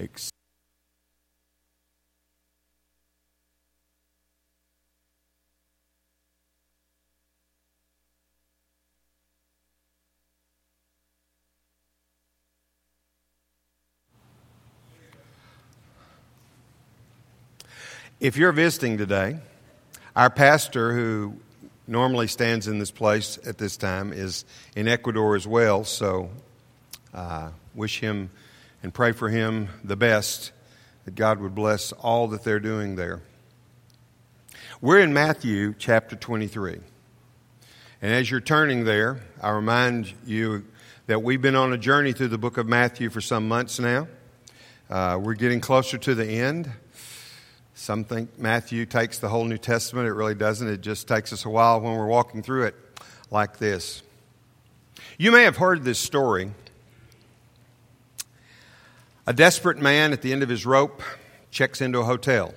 Ex- If you're visiting today, our pastor, who normally stands in this place at this time, is in Ecuador as well. So, uh, wish him and pray for him the best, that God would bless all that they're doing there. We're in Matthew chapter 23. And as you're turning there, I remind you that we've been on a journey through the book of Matthew for some months now. Uh, we're getting closer to the end. Some think Matthew takes the whole New Testament. It really doesn't. It just takes us a while when we're walking through it like this. You may have heard this story. A desperate man at the end of his rope checks into a hotel.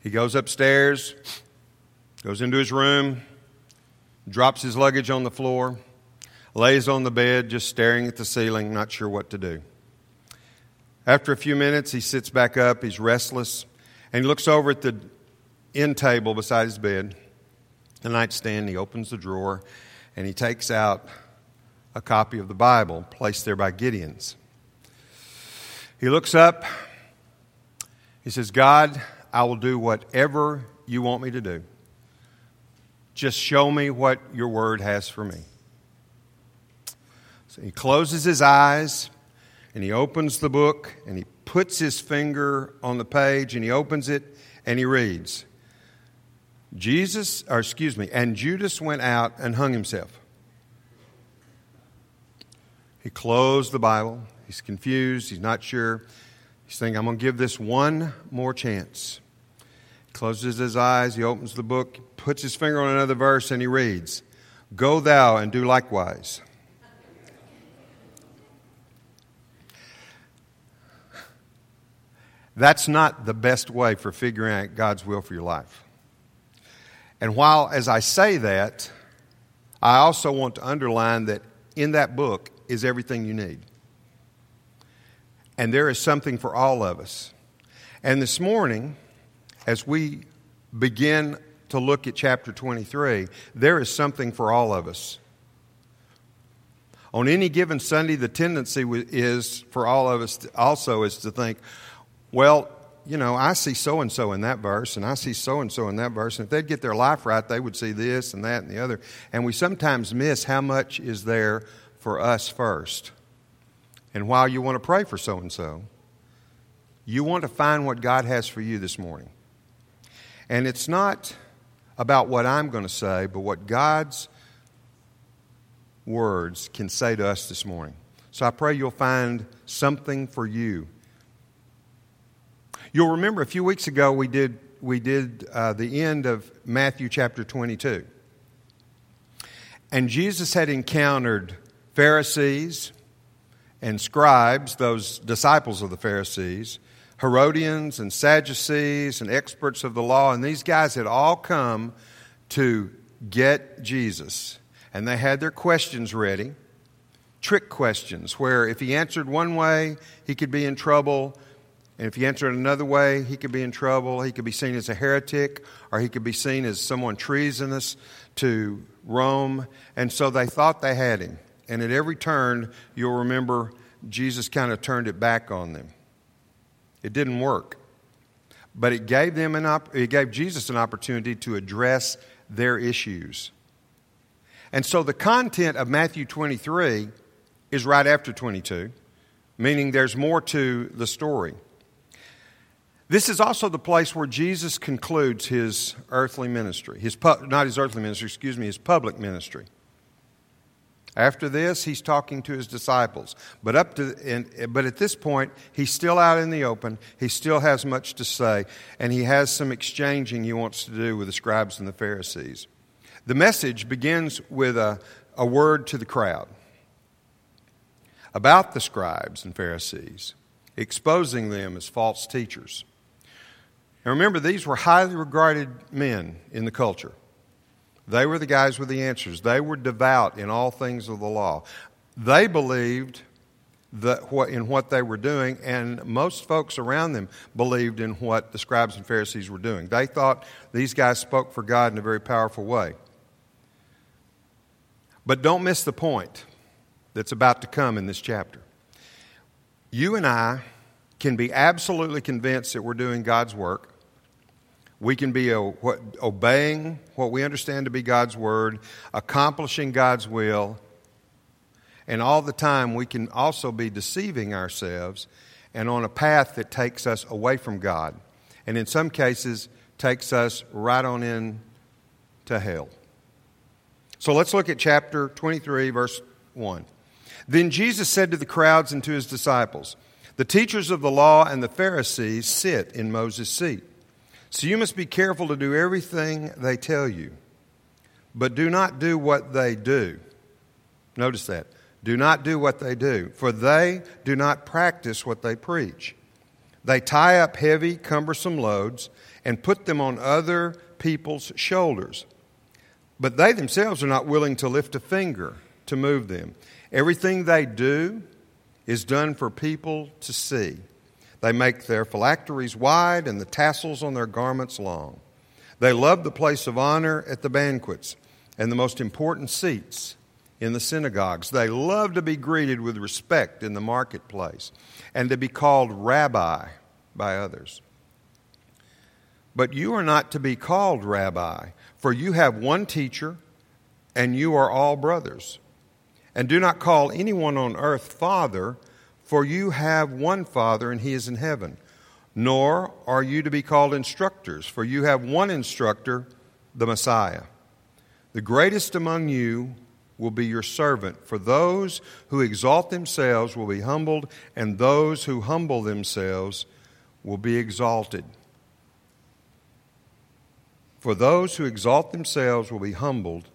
He goes upstairs, goes into his room, drops his luggage on the floor, lays on the bed, just staring at the ceiling, not sure what to do. After a few minutes, he sits back up, he's restless, and he looks over at the end table beside his bed, the nightstand. He opens the drawer and he takes out a copy of the Bible placed there by Gideons. He looks up, he says, God, I will do whatever you want me to do. Just show me what your word has for me. So he closes his eyes and he opens the book and he puts his finger on the page and he opens it and he reads Jesus, or excuse me, and Judas went out and hung himself. He closed the Bible. He's confused. He's not sure. He's thinking, I'm going to give this one more chance. He closes his eyes. He opens the book, puts his finger on another verse, and he reads Go thou and do likewise. That's not the best way for figuring out God's will for your life. And while, as I say that, I also want to underline that in that book is everything you need. And there is something for all of us. And this morning, as we begin to look at chapter 23, there is something for all of us. On any given Sunday, the tendency is for all of us also is to think, well, you know, I see so and so in that verse, and I see so and so in that verse. And if they'd get their life right, they would see this and that and the other. And we sometimes miss how much is there for us first. And while you want to pray for so and so, you want to find what God has for you this morning. And it's not about what I'm going to say, but what God's words can say to us this morning. So I pray you'll find something for you You'll remember a few weeks ago we did, we did uh, the end of Matthew chapter 22. And Jesus had encountered Pharisees and scribes, those disciples of the Pharisees, Herodians and Sadducees and experts of the law, and these guys had all come to get Jesus. And they had their questions ready, trick questions, where if he answered one way, he could be in trouble and if he answered another way, he could be in trouble. He could be seen as a heretic, or he could be seen as someone treasonous to Rome. And so they thought they had him. And at every turn, you'll remember Jesus kind of turned it back on them. It didn't work. But it gave, them an op- it gave Jesus an opportunity to address their issues. And so the content of Matthew 23 is right after 22, meaning there's more to the story. This is also the place where Jesus concludes his earthly ministry. His pu- not his earthly ministry, excuse me, his public ministry. After this, he's talking to his disciples. But, up to, and, but at this point, he's still out in the open. He still has much to say. And he has some exchanging he wants to do with the scribes and the Pharisees. The message begins with a, a word to the crowd about the scribes and Pharisees, exposing them as false teachers. And remember, these were highly regarded men in the culture. They were the guys with the answers. They were devout in all things of the law. They believed the, what, in what they were doing, and most folks around them believed in what the scribes and Pharisees were doing. They thought these guys spoke for God in a very powerful way. But don't miss the point that's about to come in this chapter. You and I can be absolutely convinced that we're doing God's work. We can be obeying what we understand to be God's word, accomplishing God's will, and all the time we can also be deceiving ourselves and on a path that takes us away from God. And in some cases, takes us right on in to hell. So let's look at chapter 23, verse 1. Then Jesus said to the crowds and to his disciples, The teachers of the law and the Pharisees sit in Moses' seat. So you must be careful to do everything they tell you, but do not do what they do. Notice that. Do not do what they do, for they do not practice what they preach. They tie up heavy, cumbersome loads and put them on other people's shoulders, but they themselves are not willing to lift a finger to move them. Everything they do is done for people to see. They make their phylacteries wide and the tassels on their garments long. They love the place of honor at the banquets and the most important seats in the synagogues. They love to be greeted with respect in the marketplace and to be called rabbi by others. But you are not to be called rabbi, for you have one teacher and you are all brothers. And do not call anyone on earth father, for you have one Father, and he is in heaven. Nor are you to be called instructors, for you have one instructor, the Messiah. The greatest among you will be your servant. For those who exalt themselves will be humbled, and those who humble themselves will be exalted. For those who exalt themselves will be humbled,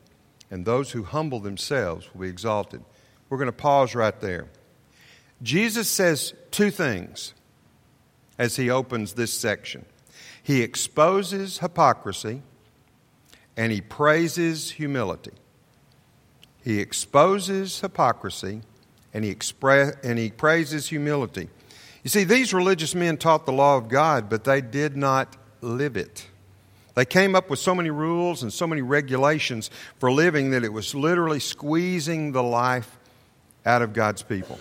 and those who humble themselves will be exalted. We're going to pause right there. Jesus says two things as he opens this section he exposes hypocrisy and he praises humility. He exposes hypocrisy and he, expre- and he praises humility. You see, these religious men taught the law of God, but they did not live it. They came up with so many rules and so many regulations for living that it was literally squeezing the life out of God's people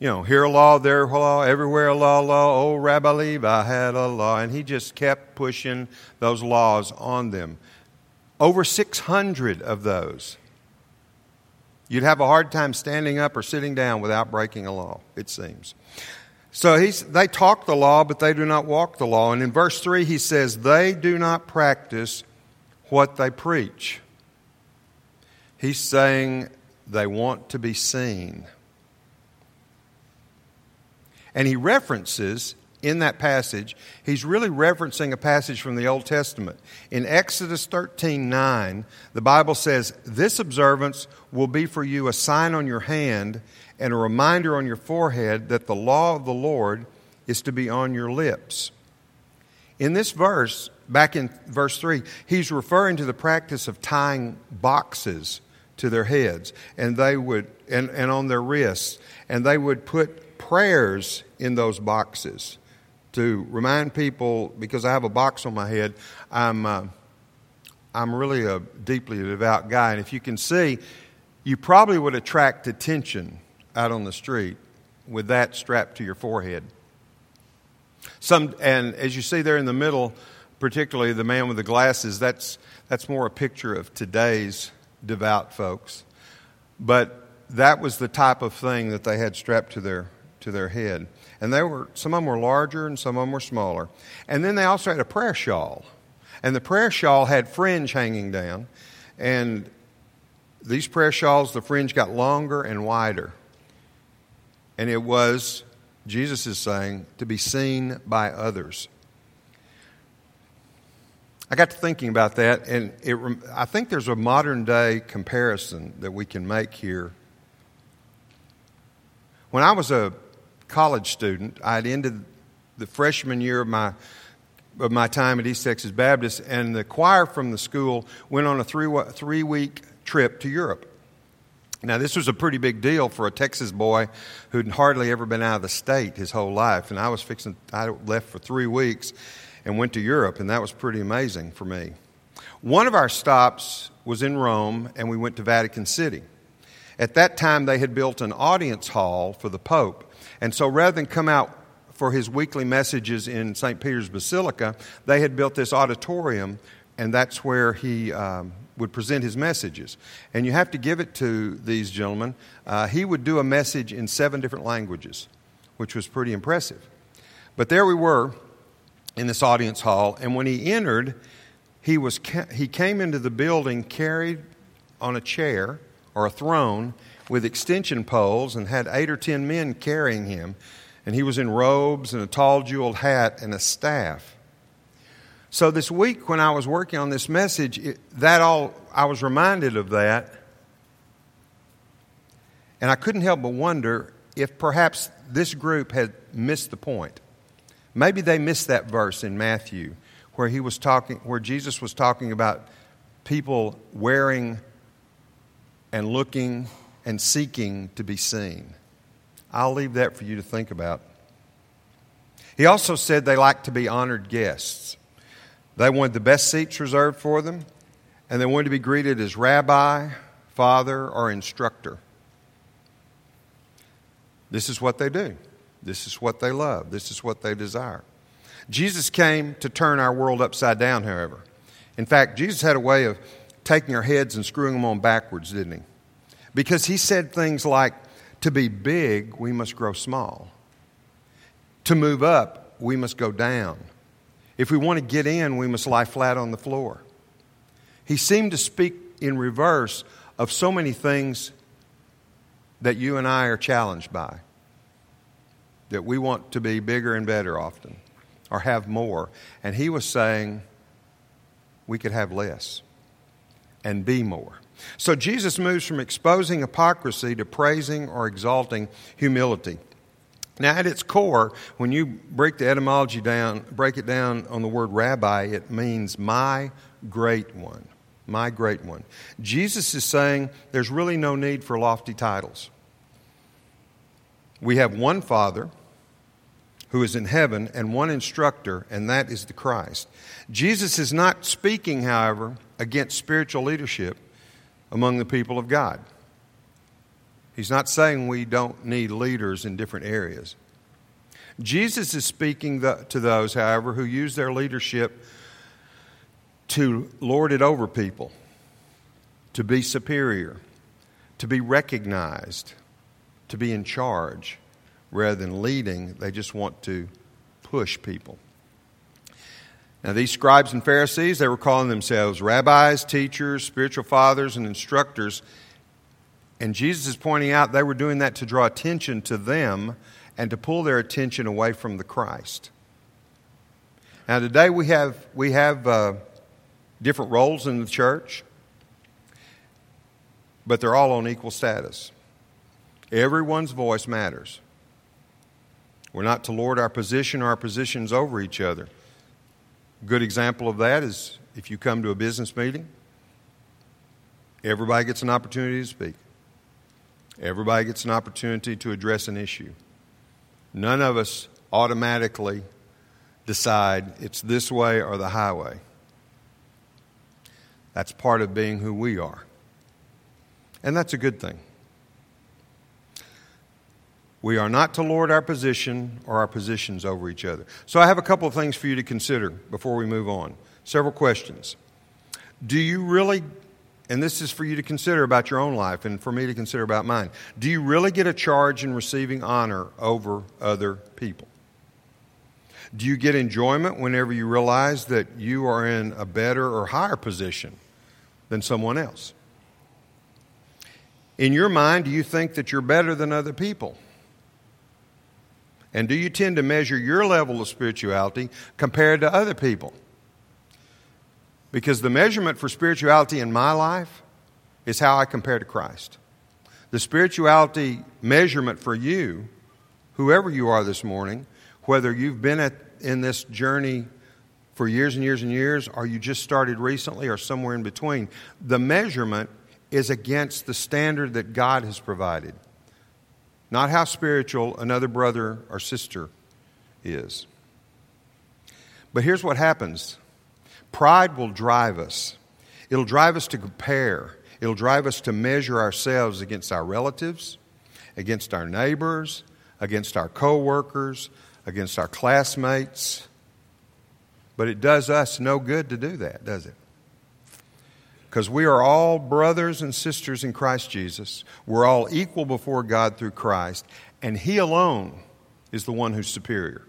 you know, here a law, there a law, everywhere a law, law. Oh, Rabbi Levi had a law. And he just kept pushing those laws on them. Over 600 of those. You'd have a hard time standing up or sitting down without breaking a law, it seems. So he's, they talk the law, but they do not walk the law. And in verse 3, he says, They do not practice what they preach. He's saying they want to be seen. And he references in that passage, he's really referencing a passage from the Old Testament. In Exodus 13 9, the Bible says, This observance will be for you a sign on your hand and a reminder on your forehead that the law of the Lord is to be on your lips. In this verse, back in verse 3, he's referring to the practice of tying boxes to their heads and they would and, and on their wrists and they would put prayers in those boxes to remind people, because I have a box on my head, I'm, uh, I'm really a deeply devout guy. And if you can see, you probably would attract attention out on the street with that strapped to your forehead. Some, and as you see there in the middle, particularly the man with the glasses, that's, that's more a picture of today's devout folks. But that was the type of thing that they had strapped to their to their head. And they were some of them were larger and some of them were smaller. And then they also had a prayer shawl. And the prayer shawl had fringe hanging down. And these prayer shawls, the fringe got longer and wider. And it was, Jesus is saying, to be seen by others. I got to thinking about that, and it, I think there's a modern day comparison that we can make here. When I was a college student. I had ended the freshman year of my of my time at East Texas Baptist, and the choir from the school went on a three three week trip to Europe. Now, this was a pretty big deal for a Texas boy who'd hardly ever been out of the state his whole life. And I was fixing, I left for three weeks and went to Europe, and that was pretty amazing for me. One of our stops was in Rome, and we went to Vatican City. At that time, they had built an audience hall for the Pope. And so rather than come out for his weekly messages in St. Peter's Basilica, they had built this auditorium, and that's where he um, would present his messages. And you have to give it to these gentlemen. Uh, he would do a message in seven different languages, which was pretty impressive. But there we were in this audience hall, and when he entered, he, was, he came into the building carried on a chair or a throne with extension poles and had eight or ten men carrying him. And he was in robes and a tall jeweled hat and a staff. So this week, when I was working on this message, it, that all I was reminded of that, and I couldn't help but wonder if perhaps this group had missed the point. Maybe they missed that verse in Matthew where he was talking, where Jesus was talking about people wearing and looking and seeking to be seen. I'll leave that for you to think about. He also said they like to be honored guests. They wanted the best seats reserved for them, and they wanted to be greeted as rabbi, father, or instructor. This is what they do. This is what they love. This is what they desire. Jesus came to turn our world upside down, however. In fact, Jesus had a way of taking our heads and screwing them on backwards, didn't he? Because he said things like, to be big, we must grow small. To move up, we must go down. If we want to get in, we must lie flat on the floor. He seemed to speak in reverse of so many things that you and I are challenged by. That we want to be bigger and better often, or have more. And he was saying we could have less and be more. So Jesus moves from exposing hypocrisy to praising or exalting humility. Now, at its core, when you break the etymology down, break it down on the word rabbi, it means my great one. My great one. Jesus is saying there's really no need for lofty titles. We have one Father who is in heaven and one instructor, and that is the Christ. Jesus is not speaking, however, against spiritual leadership among the people of God. He's not saying we don't need leaders in different areas. Jesus is speaking to those, however, who use their leadership to lord it over people, to be superior, to be recognized, to be in charge, rather than leading. They just want to push people. Now, these scribes and Pharisees, they were calling themselves rabbis, teachers, spiritual fathers, and instructors and Jesus is pointing out they were doing that to draw attention to them and to pull their attention away from the Christ. Now, today we have, we have uh, different roles in the church, but they're all on equal status. Everyone's voice matters. We're not to lord our position or our positions over each other. Good example of that is if you come to a business meeting, everybody gets an opportunity to speak. Everybody gets an opportunity to address an issue. None of us automatically decide it's this way or the highway. That's part of being who we are. And that's a good thing. We are not to lord our position or our positions over each other. So I have a couple of things for you to consider before we move on. Several questions. Do you really and this is for you to consider about your own life and for me to consider about mine. Do you really get a charge in receiving honor over other people? Do you get enjoyment whenever you realize that you are in a better or higher position than someone else? In your mind, do you think that you're better than other people? And do you tend to measure your level of spirituality compared to other people? Because the measurement for spirituality in my life is how I compare to Christ. The spirituality measurement for you, whoever you are this morning, whether you've been at, in this journey for years and years and years, or you just started recently, or somewhere in between, the measurement is against the standard that God has provided, not how spiritual another brother or sister is. But here's what happens pride will drive us, it'll drive us to compare, it'll drive us to measure ourselves against our relatives, against our neighbors, against our coworkers, against our classmates. But it does us no good to do that, does it? Because we are all brothers and sisters in Christ Jesus. We're all equal before God through Christ, and He alone is the one who's superior.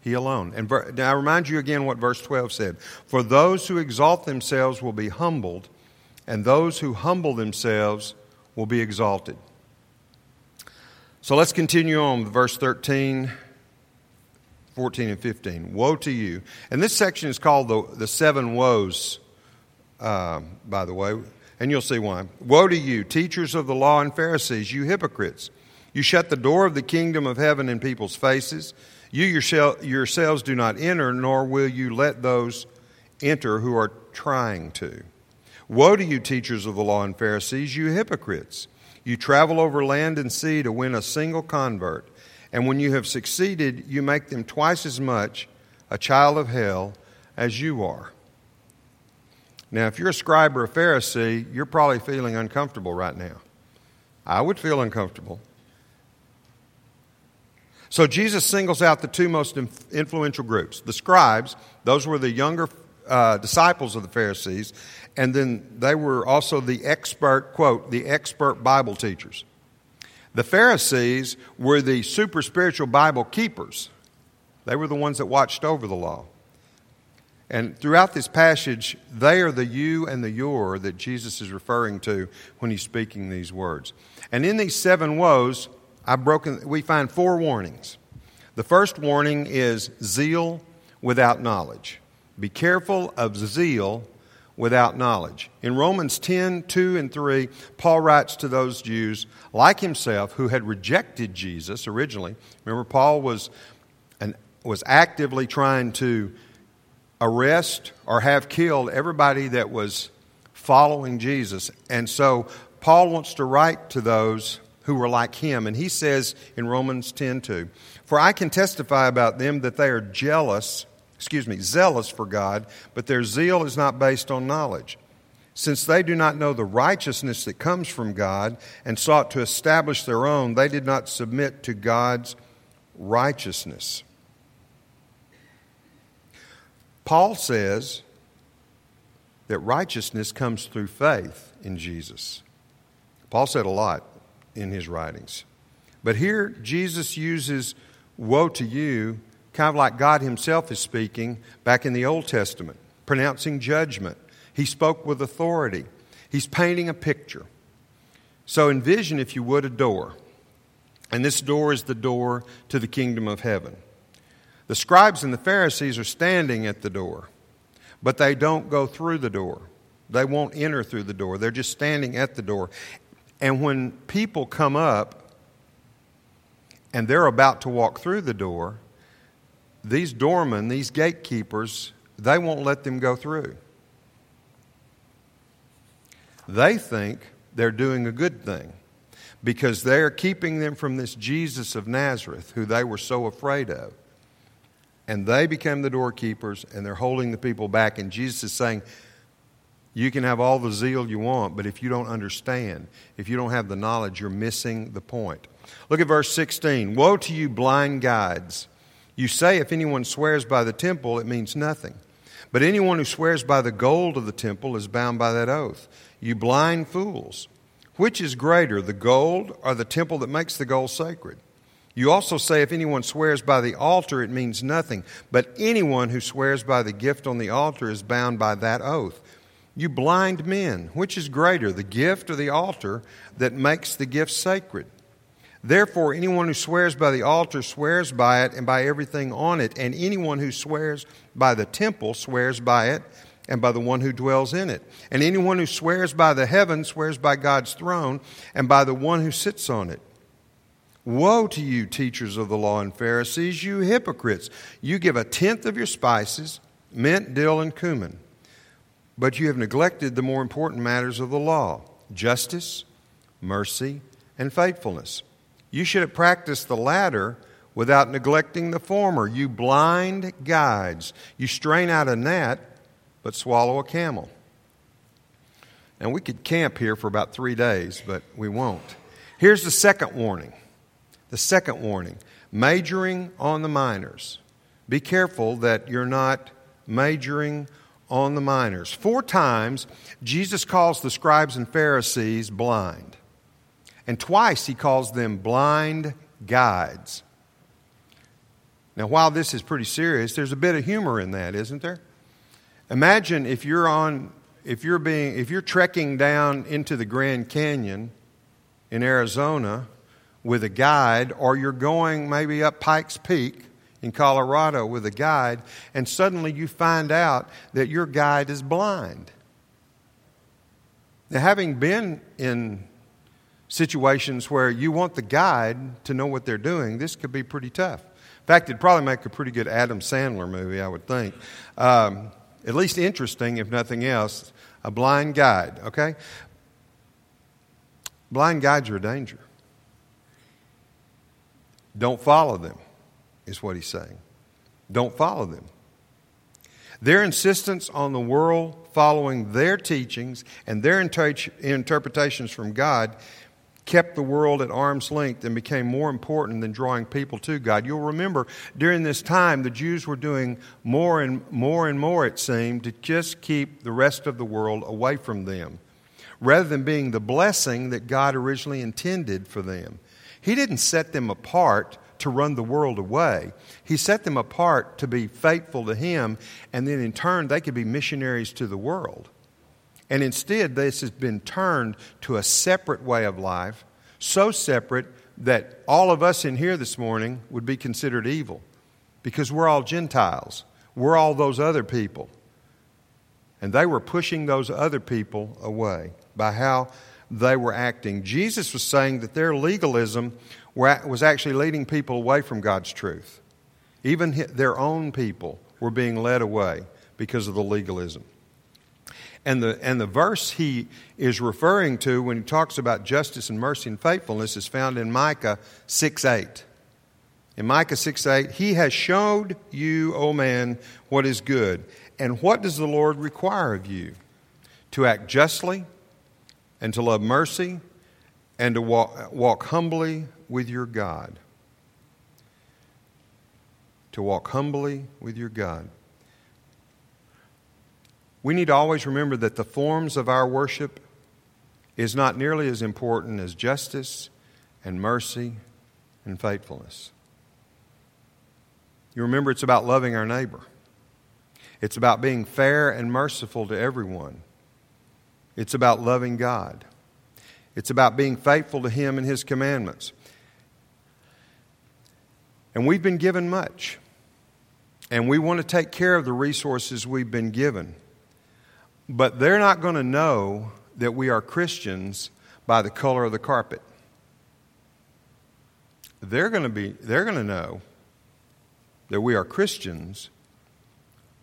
He alone. And now I remind you again what verse 12 said For those who exalt themselves will be humbled, and those who humble themselves will be exalted. So let's continue on with verse 13, 14, and 15. Woe to you. And this section is called the, the seven woes, uh, by the way, and you'll see why. Woe to you, teachers of the law and Pharisees, you hypocrites. You shut the door of the kingdom of heaven in people's faces. You yourselves do not enter, nor will you let those enter who are trying to. Woe to you, teachers of the law and Pharisees, you hypocrites! You travel over land and sea to win a single convert, and when you have succeeded, you make them twice as much a child of hell as you are. Now, if you're a scribe or a Pharisee, you're probably feeling uncomfortable right now. I would feel uncomfortable. So Jesus singles out the two most influential groups the scribes, those were the younger uh, disciples of the Pharisees, and then they were also the expert, quote, the expert Bible teachers. The Pharisees were the super spiritual Bible keepers. They were the ones that watched over the law. And throughout this passage, they are the you and the your that Jesus is referring to when he's speaking these words. And in these seven woes, I've broken, we find four warnings. The first warning is zeal without knowledge. Be careful of zeal without knowledge. In Romans 10 2 and 3, Paul writes to those Jews like himself who had rejected Jesus originally. Remember, Paul was, an, was actively trying to arrest or have killed everybody that was following Jesus. And so Paul wants to write to those who were like him. And he says in Romans 10 2, For I can testify about them that they are jealous excuse me, zealous for God, but their zeal is not based on knowledge. Since they do not know the righteousness that comes from God and sought to establish their own, they did not submit to God's righteousness. Paul says that righteousness comes through faith in Jesus. Paul said a lot in his writings. But here, Jesus uses woe to you kind of like God Himself is speaking back in the Old Testament, pronouncing judgment. He spoke with authority. He's painting a picture. So envision, if you would, a door. And this door is the door to the kingdom of heaven. The scribes and the Pharisees are standing at the door, but they don't go through the door. They won't enter through the door. They're just standing at the door. And when people come up and they're about to walk through the door, these doormen, these gatekeepers, they won't let them go through. They think they're doing a good thing because they're keeping them from this Jesus of Nazareth who they were so afraid of. And they become the doorkeepers and they're holding the people back. And Jesus is saying, You can have all the zeal you want, but if you don't understand, if you don't have the knowledge, you're missing the point. Look at verse 16 Woe to you, blind guides! You say, if anyone swears by the temple, it means nothing. But anyone who swears by the gold of the temple is bound by that oath. You blind fools. Which is greater, the gold or the temple that makes the gold sacred? You also say, if anyone swears by the altar, it means nothing. But anyone who swears by the gift on the altar is bound by that oath. You blind men, which is greater, the gift or the altar that makes the gift sacred? Therefore, anyone who swears by the altar swears by it and by everything on it, and anyone who swears by the temple swears by it and by the one who dwells in it. And anyone who swears by the heaven swears by God's throne and by the one who sits on it. Woe to you, teachers of the law and Pharisees, you hypocrites! You give a tenth of your spices, mint, dill, and cumin, but you have neglected the more important matters of the law justice, mercy, and faithfulness. You should have practiced the latter without neglecting the former. You blind guides. You strain out a gnat, but swallow a camel. And we could camp here for about three days, but we won't. Here's the second warning. The second warning majoring on the minors. Be careful that you're not majoring on the minors. Four times, Jesus calls the scribes and Pharisees blind. And twice he calls them blind guides. Now, while this is pretty serious, there's a bit of humor in that, isn't there? Imagine if you're on if you're being if you're trekking down into the Grand Canyon in Arizona with a guide or you're going maybe up Pikes Peak in Colorado with a guide and suddenly you find out that your guide is blind. Now having been in situations where you want the guide to know what they're doing, this could be pretty tough. In fact, it'd probably make a pretty good Adam Sandler movie, I would think. Um, at least interesting, if nothing else. A blind guide, okay? Blind guides are a danger. Don't follow them, is what he's saying. Don't follow them. Their insistence on the world following their teachings and their interpretations from God kept the world at arm's length and became more important than drawing people to God. You'll remember during this time, the Jews were doing more and more and more, it seemed, to just keep the rest of the world away from them, rather than being the blessing that God originally intended for them. He didn't set them apart to run the world away. He set them apart to be faithful to Him, and then in turn, they could be missionaries to the world. And instead, this has been turned to a separate way of life, so separate that all of us in here this morning would be considered evil because we're all Gentiles. We're all those other people. And they were pushing those other people away by how they were acting. Jesus was saying that their legalism was actually leading people away from God's truth. Even their own people were being led away because of the legalism. And the, and the verse he is referring to when he talks about justice and mercy and faithfulness is found in Micah 6 8. In Micah 6 8, he has showed you, O man, what is good. And what does the Lord require of you? To act justly and to love mercy and to walk, walk humbly with your God. To walk humbly with your God. We need to always remember that the forms of our worship is not nearly as important as justice and mercy and faithfulness. You remember it's about loving our neighbor. It's about being fair and merciful to everyone. It's about loving God. It's about being faithful to Him and His commandments. And we've been given much. And we want to take care of the resources we've been given. But they're not going to know that we are Christians by the color of the carpet. They're going to be they're going to know that we are Christians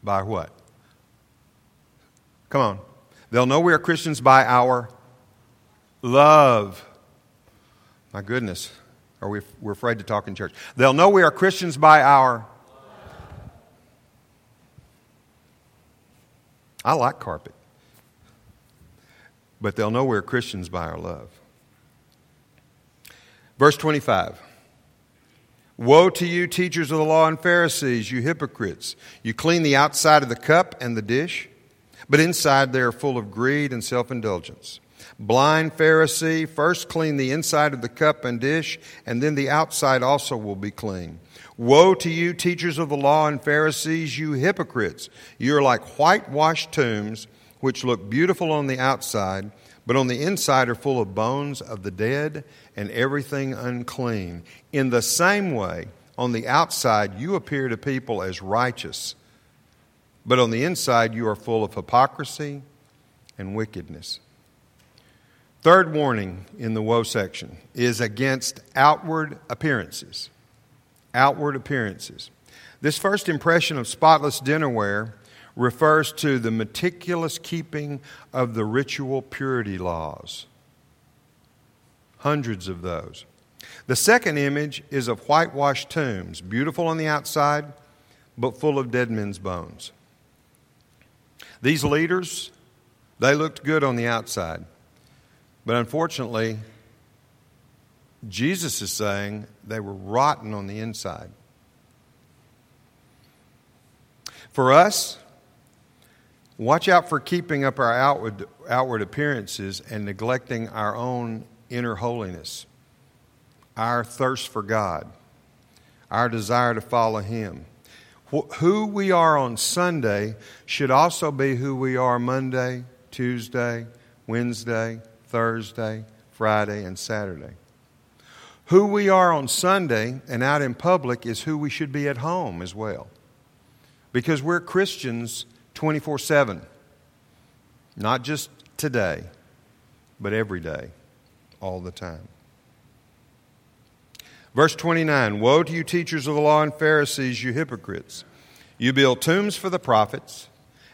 by what? Come on. They'll know we are Christians by our love. My goodness. Are we we're afraid to talk in church? They'll know we are Christians by our I like carpet. But they'll know we're Christians by our love. Verse 25 Woe to you, teachers of the law and Pharisees, you hypocrites! You clean the outside of the cup and the dish, but inside they are full of greed and self indulgence. Blind Pharisee, first clean the inside of the cup and dish, and then the outside also will be clean. Woe to you, teachers of the law and Pharisees, you hypocrites! You are like whitewashed tombs, which look beautiful on the outside, but on the inside are full of bones of the dead and everything unclean. In the same way, on the outside, you appear to people as righteous, but on the inside, you are full of hypocrisy and wickedness. Third warning in the woe section is against outward appearances outward appearances. This first impression of spotless dinnerware refers to the meticulous keeping of the ritual purity laws. hundreds of those. The second image is of whitewashed tombs, beautiful on the outside, but full of dead men's bones. These leaders, they looked good on the outside, but unfortunately, Jesus is saying they were rotten on the inside. For us, watch out for keeping up our outward, outward appearances and neglecting our own inner holiness, our thirst for God, our desire to follow Him. Who we are on Sunday should also be who we are Monday, Tuesday, Wednesday, Thursday, Friday, and Saturday. Who we are on Sunday and out in public is who we should be at home as well. Because we're Christians 24 7. Not just today, but every day, all the time. Verse 29 Woe to you, teachers of the law and Pharisees, you hypocrites! You build tombs for the prophets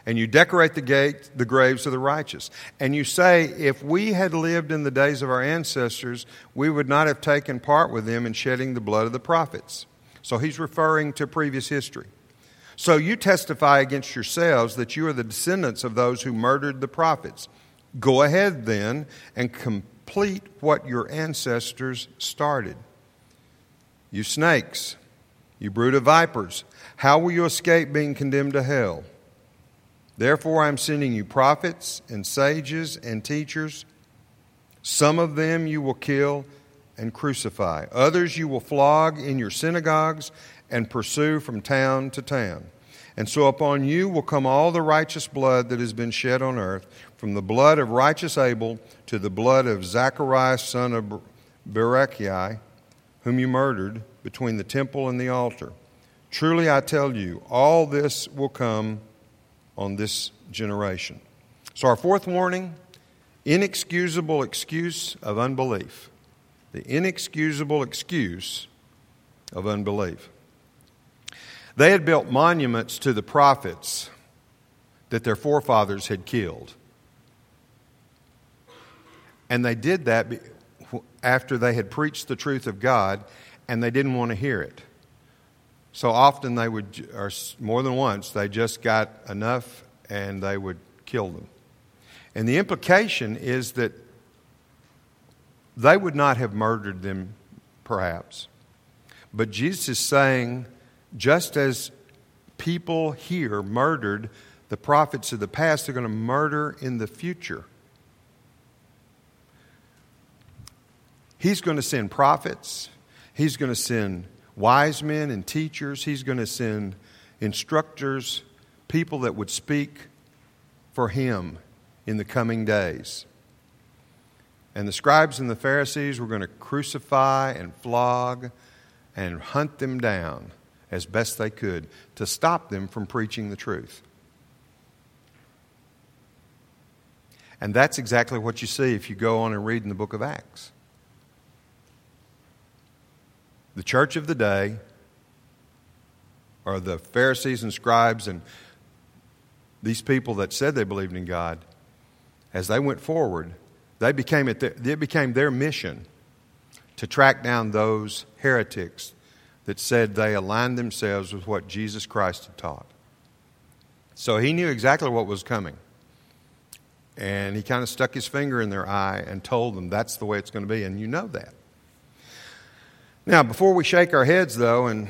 and you decorate the gate, the graves of the righteous. And you say, if we had lived in the days of our ancestors, we would not have taken part with them in shedding the blood of the prophets. So he's referring to previous history. So you testify against yourselves that you are the descendants of those who murdered the prophets. Go ahead then and complete what your ancestors started. You snakes, you brood of vipers, how will you escape being condemned to hell? Therefore, I'm sending you prophets and sages and teachers. Some of them you will kill and crucify, others you will flog in your synagogues and pursue from town to town. And so upon you will come all the righteous blood that has been shed on earth, from the blood of righteous Abel to the blood of Zacharias, son of Berechiah, whom you murdered between the temple and the altar. Truly I tell you, all this will come on this generation. So, our fourth warning inexcusable excuse of unbelief. The inexcusable excuse of unbelief. They had built monuments to the prophets that their forefathers had killed. And they did that after they had preached the truth of God and they didn't want to hear it. So often they would, or more than once, they just got enough and they would kill them. And the implication is that they would not have murdered them, perhaps. But Jesus is saying, just as people here murdered the prophets of the past, they're going to murder in the future. He's going to send prophets, he's going to send wise men and teachers. He's going to send instructors, people that would speak for him in the coming days. And the scribes and the Pharisees were going to crucify and flog and hunt them down as best they could to stop them from preaching the truth. And that's exactly what you see if you go on and read in the book of Acts the church of the day, or the Pharisees and scribes and these people that said they believed in God, as they went forward, they became it, it became their mission to track down those heretics that said they aligned themselves with what Jesus Christ had taught. So he knew exactly what was coming. And he kind of stuck his finger in their eye and told them that's the way it's going to be, and you know that. Now, before we shake our heads, though, and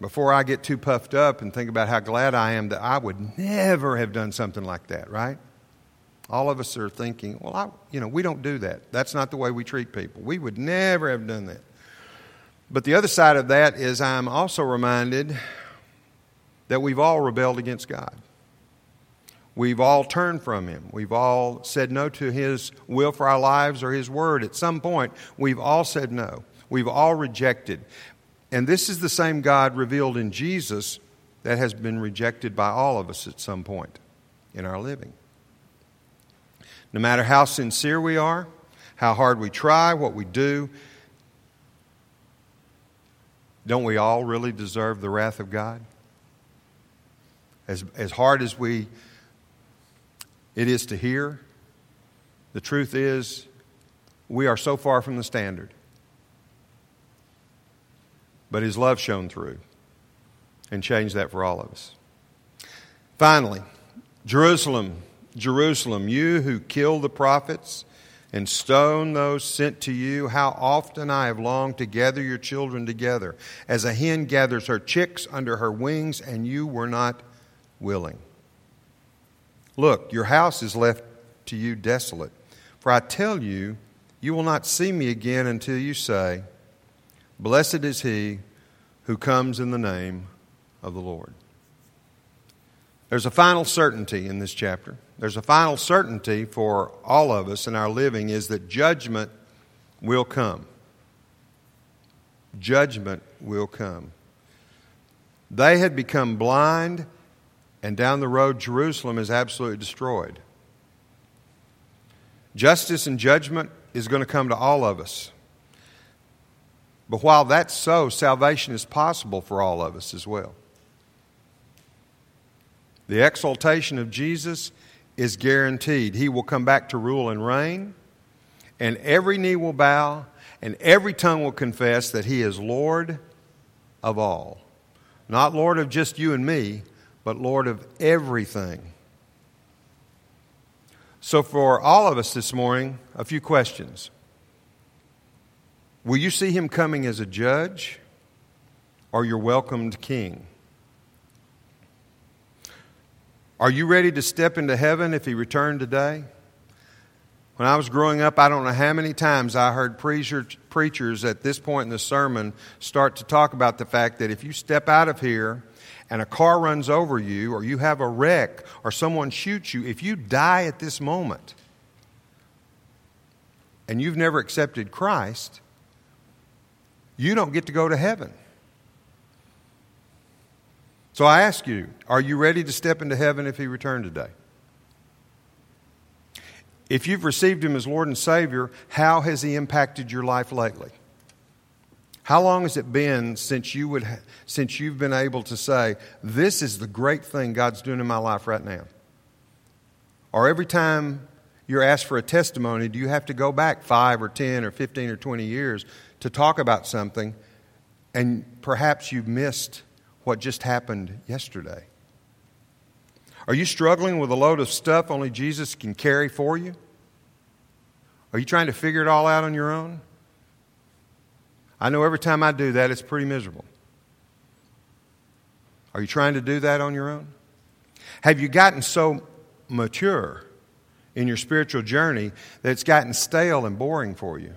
before I get too puffed up and think about how glad I am that I would never have done something like that, right? All of us are thinking, well, I, you know, we don't do that. That's not the way we treat people. We would never have done that. But the other side of that is I'm also reminded that we've all rebelled against God. We've all turned from Him. We've all said no to His will for our lives or His word. At some point, we've all said no. We've all rejected. And this is the same God revealed in Jesus that has been rejected by all of us at some point in our living. No matter how sincere we are, how hard we try, what we do, don't we all really deserve the wrath of God? As, as hard as we it is to hear, the truth is we are so far from the standard. But His love shone through and changed that for all of us. Finally, Jerusalem, Jerusalem, you who kill the prophets and stone those sent to you, how often I have longed to gather your children together, as a hen gathers her chicks under her wings, and you were not willing. Look, your house is left to you desolate. For I tell you, you will not see me again until you say, Blessed is he who comes in the name of the Lord. There's a final certainty in this chapter. There's a final certainty for all of us in our living is that judgment will come. Judgment will come. They had become blind, and down the road, Jerusalem is absolutely destroyed. Justice and judgment is going to come to all of us. But while that's so, salvation is possible for all of us as well. The exaltation of Jesus is guaranteed. He will come back to rule and reign, and every knee will bow, and every tongue will confess that He is Lord of all. Not Lord of just you and me, but Lord of everything. So, for all of us this morning, a few questions. Will you see Him coming as a judge or your welcomed king? Are you ready to step into heaven if He returned today? When I was growing up, I don't know how many times I heard preachers at this point in the sermon start to talk about the fact that if you step out of here and a car runs over you, or you have a wreck, or someone shoots you, if you die at this moment and you've never accepted Christ, you don't get to go to heaven. So I ask you, are you ready to step into heaven if He returned today? If you've received Him as Lord and Savior, how has He impacted your life lately? How long has it been since, you would, since you've been able to say, This is the great thing God's doing in my life right now? Or every time you're asked for a testimony, do you have to go back five or 10 or 15 or 20 years to talk about something and perhaps you've missed what just happened yesterday? Are you struggling with a load of stuff only Jesus can carry for you? Are you trying to figure it all out on your own? I know every time I do that, it's pretty miserable. Are you trying to do that on your own? Have you gotten so mature in your spiritual journey that it's gotten stale and boring for you?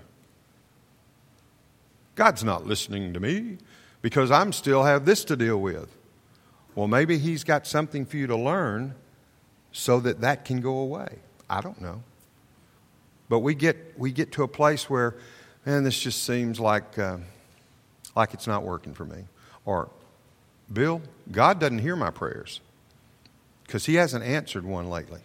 God's not listening to me because I'm still have this to deal with. Well, maybe he's got something for you to learn so that that can go away. I don't know. But we get, we get to a place where, man, this just seems like, uh, like it's not working for me. Or, Bill, God doesn't hear my prayers because he hasn't answered one lately.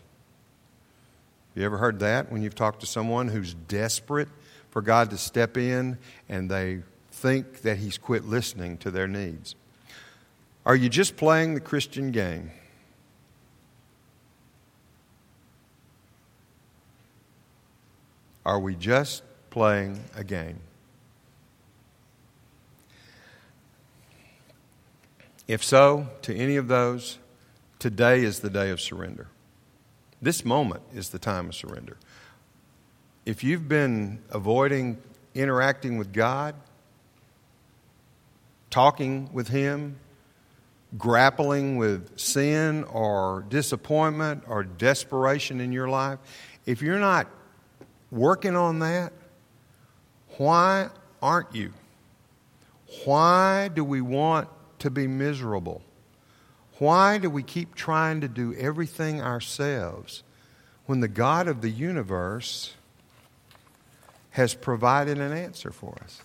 You ever heard that when you've talked to someone who's desperate for God to step in and they think that He's quit listening to their needs? Are you just playing the Christian game? Are we just playing a game? If so, to any of those, today is the day of surrender. This moment is the time of surrender. If you've been avoiding interacting with God, talking with Him, grappling with sin or disappointment or desperation in your life, if you're not working on that, why aren't you? Why do we want to be miserable? Why do we keep trying to do everything ourselves when the God of the universe has provided an answer for us?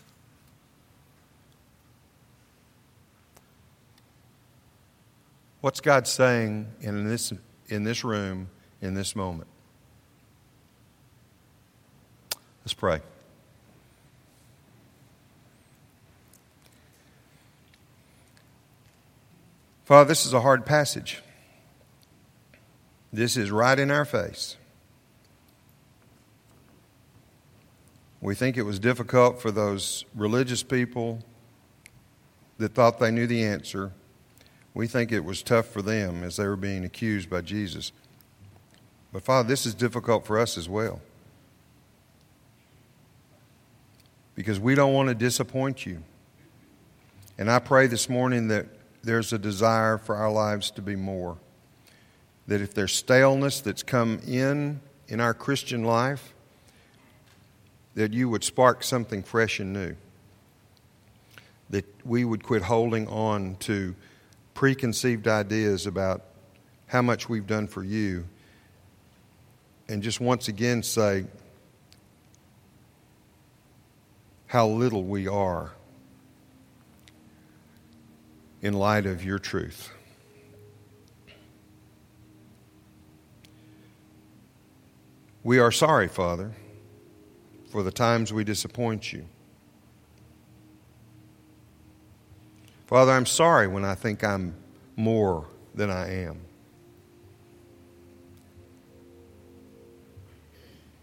What's God saying in this, in this room, in this moment? Let's pray. Father, this is a hard passage. This is right in our face. We think it was difficult for those religious people that thought they knew the answer. We think it was tough for them as they were being accused by Jesus. But, Father, this is difficult for us as well. Because we don't want to disappoint you. And I pray this morning that there's a desire for our lives to be more. That if there's staleness that's come in in our Christian life, that you would spark something fresh and new. That we would quit holding on to preconceived ideas about how much we've done for you and just once again say how little we are in light of your truth. We are sorry, Father for the times we disappoint you. Father, I'm sorry when I think I'm more than I am.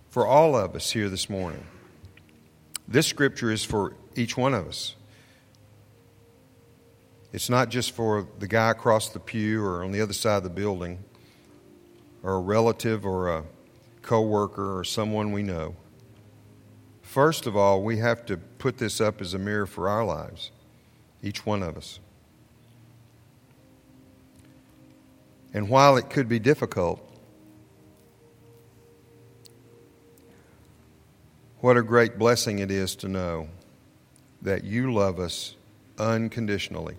For all of us here this morning, this scripture is for each one of us. It's not just for the guy across the pew or on the other side of the building or a relative or a coworker or someone we know. First of all, we have to put this up as a mirror for our lives, each one of us. And while it could be difficult, what a great blessing it is to know that you love us unconditionally.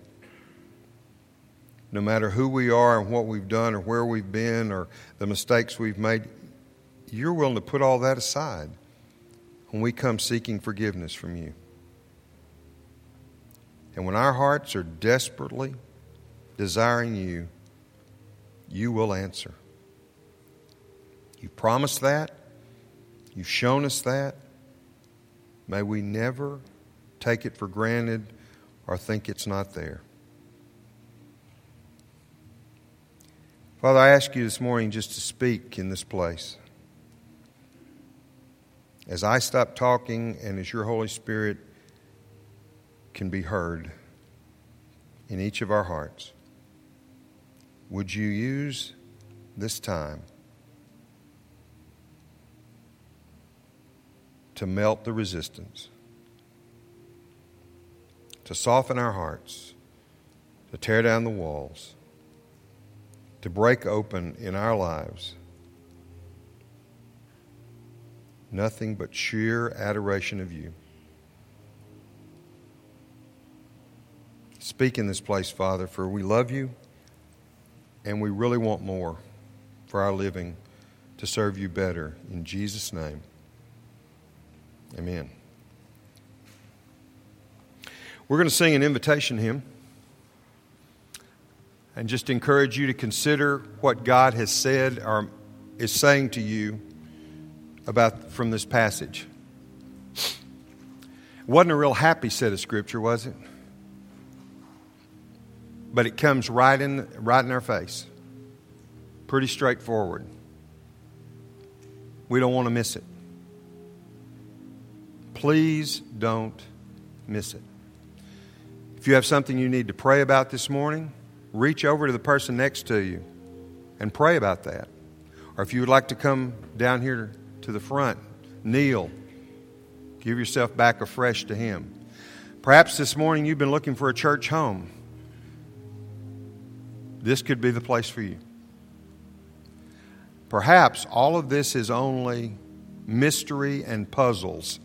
No matter who we are and what we've done or where we've been or the mistakes we've made, you're willing to put all that aside when we come seeking forgiveness from you. And when our hearts are desperately desiring you, you will answer. You promised that. You've shown us that. May we never take it for granted or think it's not there. Father, I ask you this morning just to speak in this place as I stop talking and as your Holy Spirit can be heard in each of our hearts, would you use this time to melt the resistance, to soften our hearts, to tear down the walls, to break open in our lives? Nothing but sheer adoration of you. Speak in this place, Father, for we love you and we really want more for our living to serve you better. In Jesus' name, amen. We're going to sing an invitation hymn and just encourage you to consider what God has said or is saying to you about from this passage. Wasn't a real happy set of scripture, was it? But it comes right in right in our face. Pretty straightforward. We don't want to miss it. Please don't miss it. If you have something you need to pray about this morning, reach over to the person next to you and pray about that. Or if you would like to come down here to the front, kneel, give yourself back afresh to Him. Perhaps this morning you've been looking for a church home. This could be the place for you. Perhaps all of this is only mystery and puzzles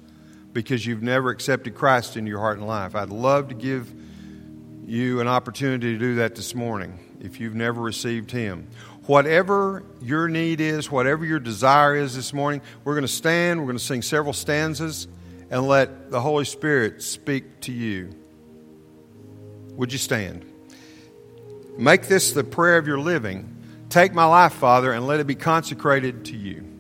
because you've never accepted Christ in your heart and life. I'd love to give you an opportunity to do that this morning if you've never received Him whatever your need is, whatever your desire is this morning, we're going to stand, we're going to sing several stanzas, and let the Holy Spirit speak to you. Would you stand? Make this the prayer of your living. Take my life, Father, and let it be consecrated to you.